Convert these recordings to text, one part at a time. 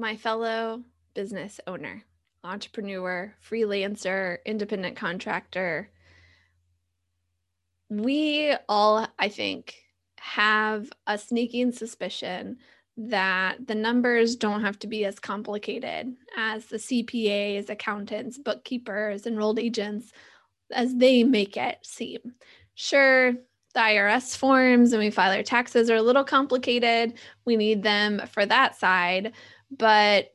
my fellow business owner, entrepreneur, freelancer, independent contractor, we all, I think, have a sneaking suspicion that the numbers don't have to be as complicated as the CPAs, accountants, bookkeepers, enrolled agents as they make it seem. Sure, the IRS forms and we file our taxes are a little complicated. We need them for that side, but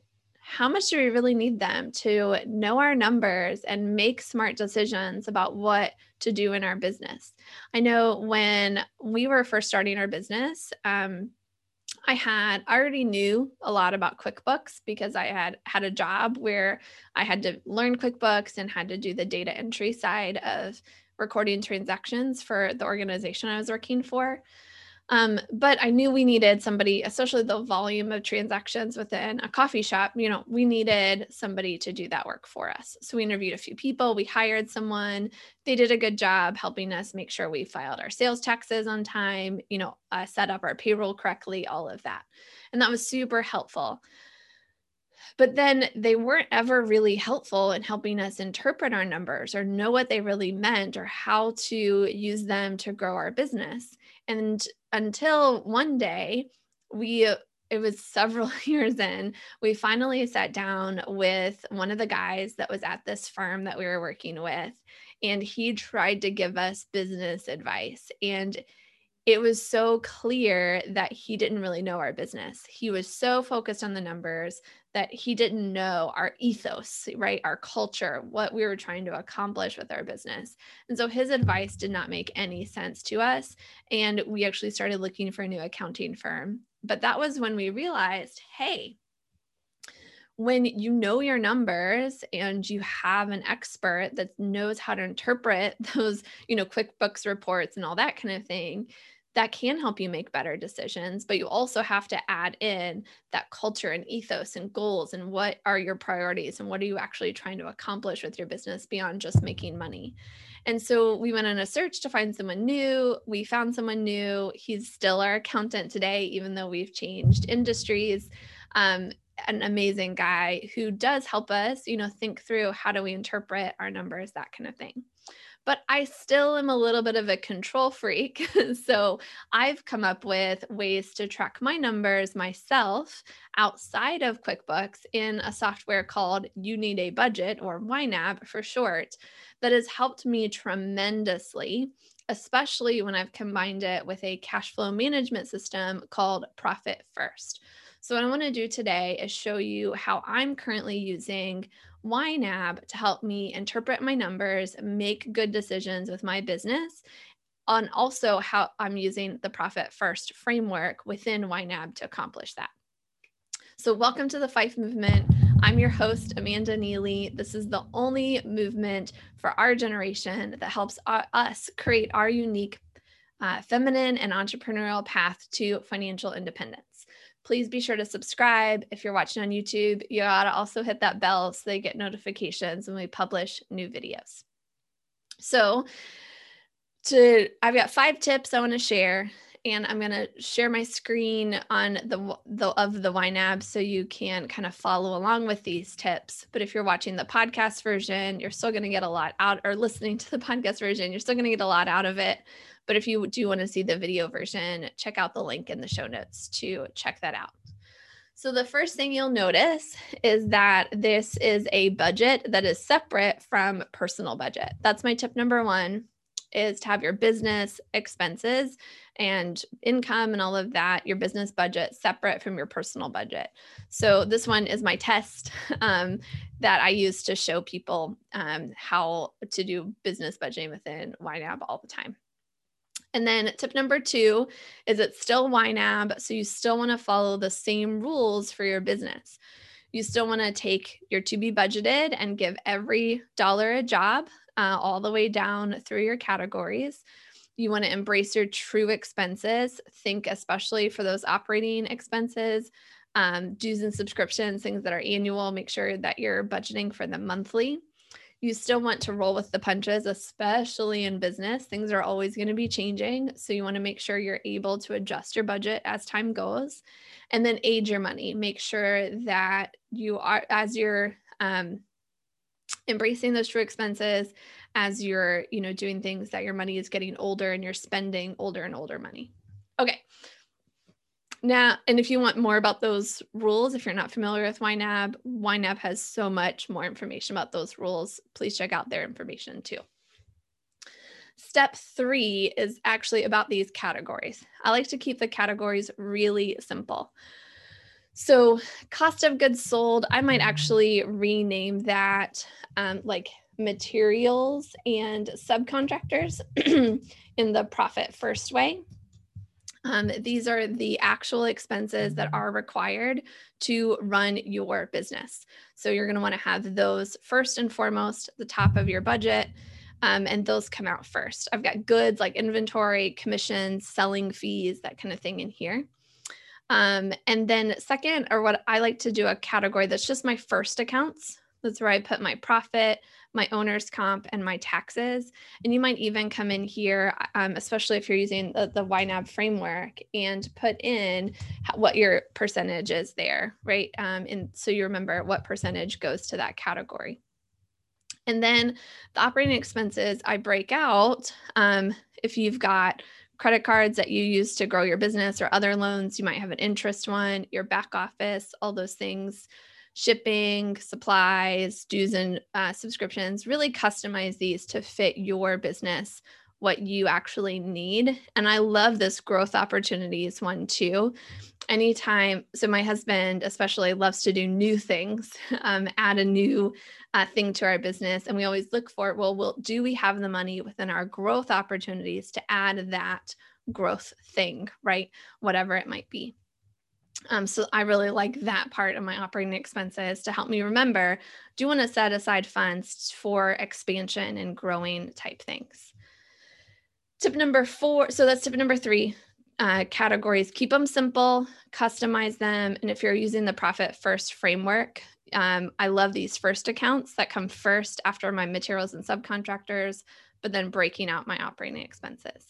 how much do we really need them to know our numbers and make smart decisions about what to do in our business? I know when we were first starting our business, um, I had I already knew a lot about QuickBooks because I had had a job where I had to learn QuickBooks and had to do the data entry side of recording transactions for the organization I was working for. Um, but I knew we needed somebody, especially the volume of transactions within a coffee shop. You know, we needed somebody to do that work for us. So we interviewed a few people, we hired someone. They did a good job helping us make sure we filed our sales taxes on time, you know, uh, set up our payroll correctly, all of that. And that was super helpful. But then they weren't ever really helpful in helping us interpret our numbers or know what they really meant or how to use them to grow our business. And until one day, we uh, it was several years in, we finally sat down with one of the guys that was at this firm that we were working with, and he tried to give us business advice. And it was so clear that he didn't really know our business. He was so focused on the numbers that he didn't know our ethos, right? Our culture, what we were trying to accomplish with our business. And so his advice did not make any sense to us. And we actually started looking for a new accounting firm. But that was when we realized hey, when you know your numbers and you have an expert that knows how to interpret those, you know, QuickBooks reports and all that kind of thing, that can help you make better decisions but you also have to add in that culture and ethos and goals and what are your priorities and what are you actually trying to accomplish with your business beyond just making money. And so we went on a search to find someone new. We found someone new. He's still our accountant today even though we've changed industries. Um, an amazing guy who does help us you know think through how do we interpret our numbers that kind of thing but I still am a little bit of a control freak. so I've come up with ways to track my numbers myself outside of QuickBooks in a software called You Need a Budget or YNAB for short, that has helped me tremendously. Especially when I've combined it with a cash flow management system called Profit First. So, what I want to do today is show you how I'm currently using YNAB to help me interpret my numbers, make good decisions with my business, and also how I'm using the Profit First framework within YNAB to accomplish that. So, welcome to the Fife Movement. I'm your host, Amanda Neely. This is the only movement for our generation that helps us create our unique uh, feminine and entrepreneurial path to financial independence please be sure to subscribe. If you're watching on YouTube, you gotta also hit that bell so they get notifications when we publish new videos. So, to I've got five tips I want to share, and I'm gonna share my screen on the, the of the YNAB so you can kind of follow along with these tips. But if you're watching the podcast version, you're still gonna get a lot out, or listening to the podcast version, you're still gonna get a lot out of it. But if you do want to see the video version, check out the link in the show notes to check that out. So, the first thing you'll notice is that this is a budget that is separate from personal budget. That's my tip number one is to have your business expenses and income and all of that, your business budget separate from your personal budget. So, this one is my test um, that I use to show people um, how to do business budgeting within YNAB all the time. And then tip number two is it's still YNAB. So you still want to follow the same rules for your business. You still want to take your to be budgeted and give every dollar a job uh, all the way down through your categories. You want to embrace your true expenses. Think especially for those operating expenses, um, dues and subscriptions, things that are annual. Make sure that you're budgeting for the monthly you still want to roll with the punches, especially in business. Things are always going to be changing. So you want to make sure you're able to adjust your budget as time goes and then age your money. Make sure that you are, as you're um, embracing those true expenses, as you're, you know, doing things that your money is getting older and you're spending older and older money. Okay. Now, and if you want more about those rules, if you're not familiar with YNAB, YNAB has so much more information about those rules. Please check out their information too. Step three is actually about these categories. I like to keep the categories really simple. So, cost of goods sold, I might actually rename that um, like materials and subcontractors in the profit first way. Um, these are the actual expenses that are required to run your business. So you're going to want to have those first and foremost, the top of your budget, um, and those come out first. I've got goods like inventory, commissions, selling fees, that kind of thing in here. Um, and then second, or what I like to do a category that's just my first accounts. That's where I put my profit, my owner's comp, and my taxes. And you might even come in here, um, especially if you're using the, the YNAB framework, and put in what your percentage is there, right? Um, and so you remember what percentage goes to that category. And then the operating expenses I break out um, if you've got credit cards that you use to grow your business or other loans, you might have an interest one, your back office, all those things shipping, supplies, dues, and uh, subscriptions. Really customize these to fit your business, what you actually need. And I love this growth opportunities one too. Anytime, so my husband especially loves to do new things, um, add a new uh, thing to our business. And we always look for, well, will, do we have the money within our growth opportunities to add that growth thing, right? Whatever it might be. Um, so I really like that part of my operating expenses to help me remember do you want to set aside funds for expansion and growing type things. Tip number four, so that's tip number three. Uh, categories keep them simple, customize them. And if you're using the profit first framework, um, I love these first accounts that come first after my materials and subcontractors, but then breaking out my operating expenses.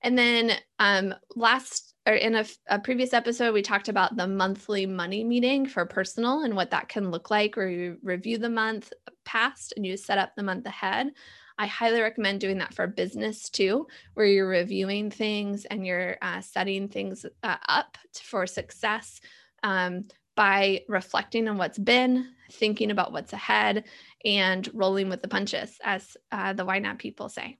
And then um, last or in a, a, previous episode, we talked about the monthly money meeting for personal and what that can look like, where you review the month past and you set up the month ahead. I highly recommend doing that for business too, where you're reviewing things and you're uh, setting things uh, up for success um, by reflecting on what's been, thinking about what's ahead, and rolling with the punches, as uh, the YNAB people say.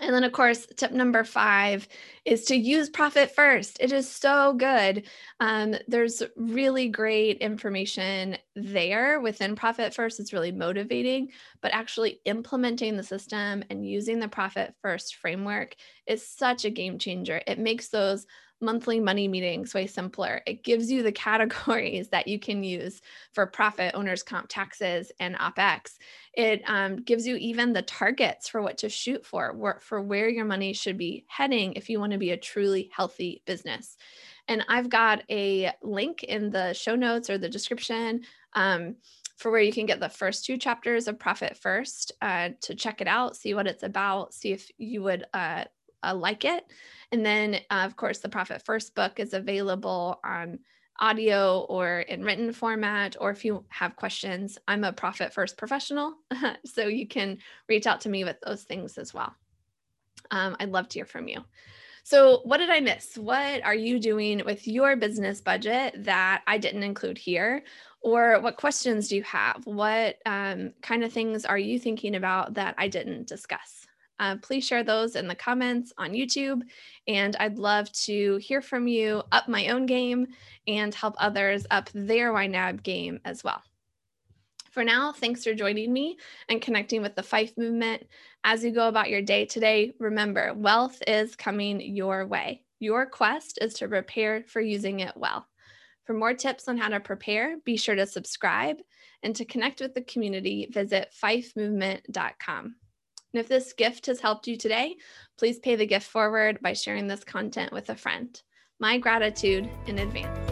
And then, of course, tip number five is to use profit first. It is so good. Um, there's really great information there within Profit First. It's really motivating, but actually implementing the system and using the Profit First framework is such a game changer. It makes those monthly money meetings way simpler. It gives you the categories that you can use for profit, owner's comp taxes, and OPEX. It um, gives you even the targets for what to shoot for, for where your money should be heading if you want to be a truly healthy business. And I've got a link in the show notes or the description. Um, for where you can get the first two chapters of Profit First uh, to check it out, see what it's about, see if you would uh, uh, like it. And then, uh, of course, the Profit First book is available on audio or in written format, or if you have questions, I'm a Profit First professional. so you can reach out to me with those things as well. Um, I'd love to hear from you. So, what did I miss? What are you doing with your business budget that I didn't include here? Or what questions do you have? What um, kind of things are you thinking about that I didn't discuss? Uh, please share those in the comments on YouTube. And I'd love to hear from you, up my own game, and help others up their YNAB game as well. For now, thanks for joining me and connecting with the Fife movement. As you go about your day today, remember wealth is coming your way. Your quest is to prepare for using it well. For more tips on how to prepare, be sure to subscribe. And to connect with the community, visit fifemovement.com. And if this gift has helped you today, please pay the gift forward by sharing this content with a friend. My gratitude in advance.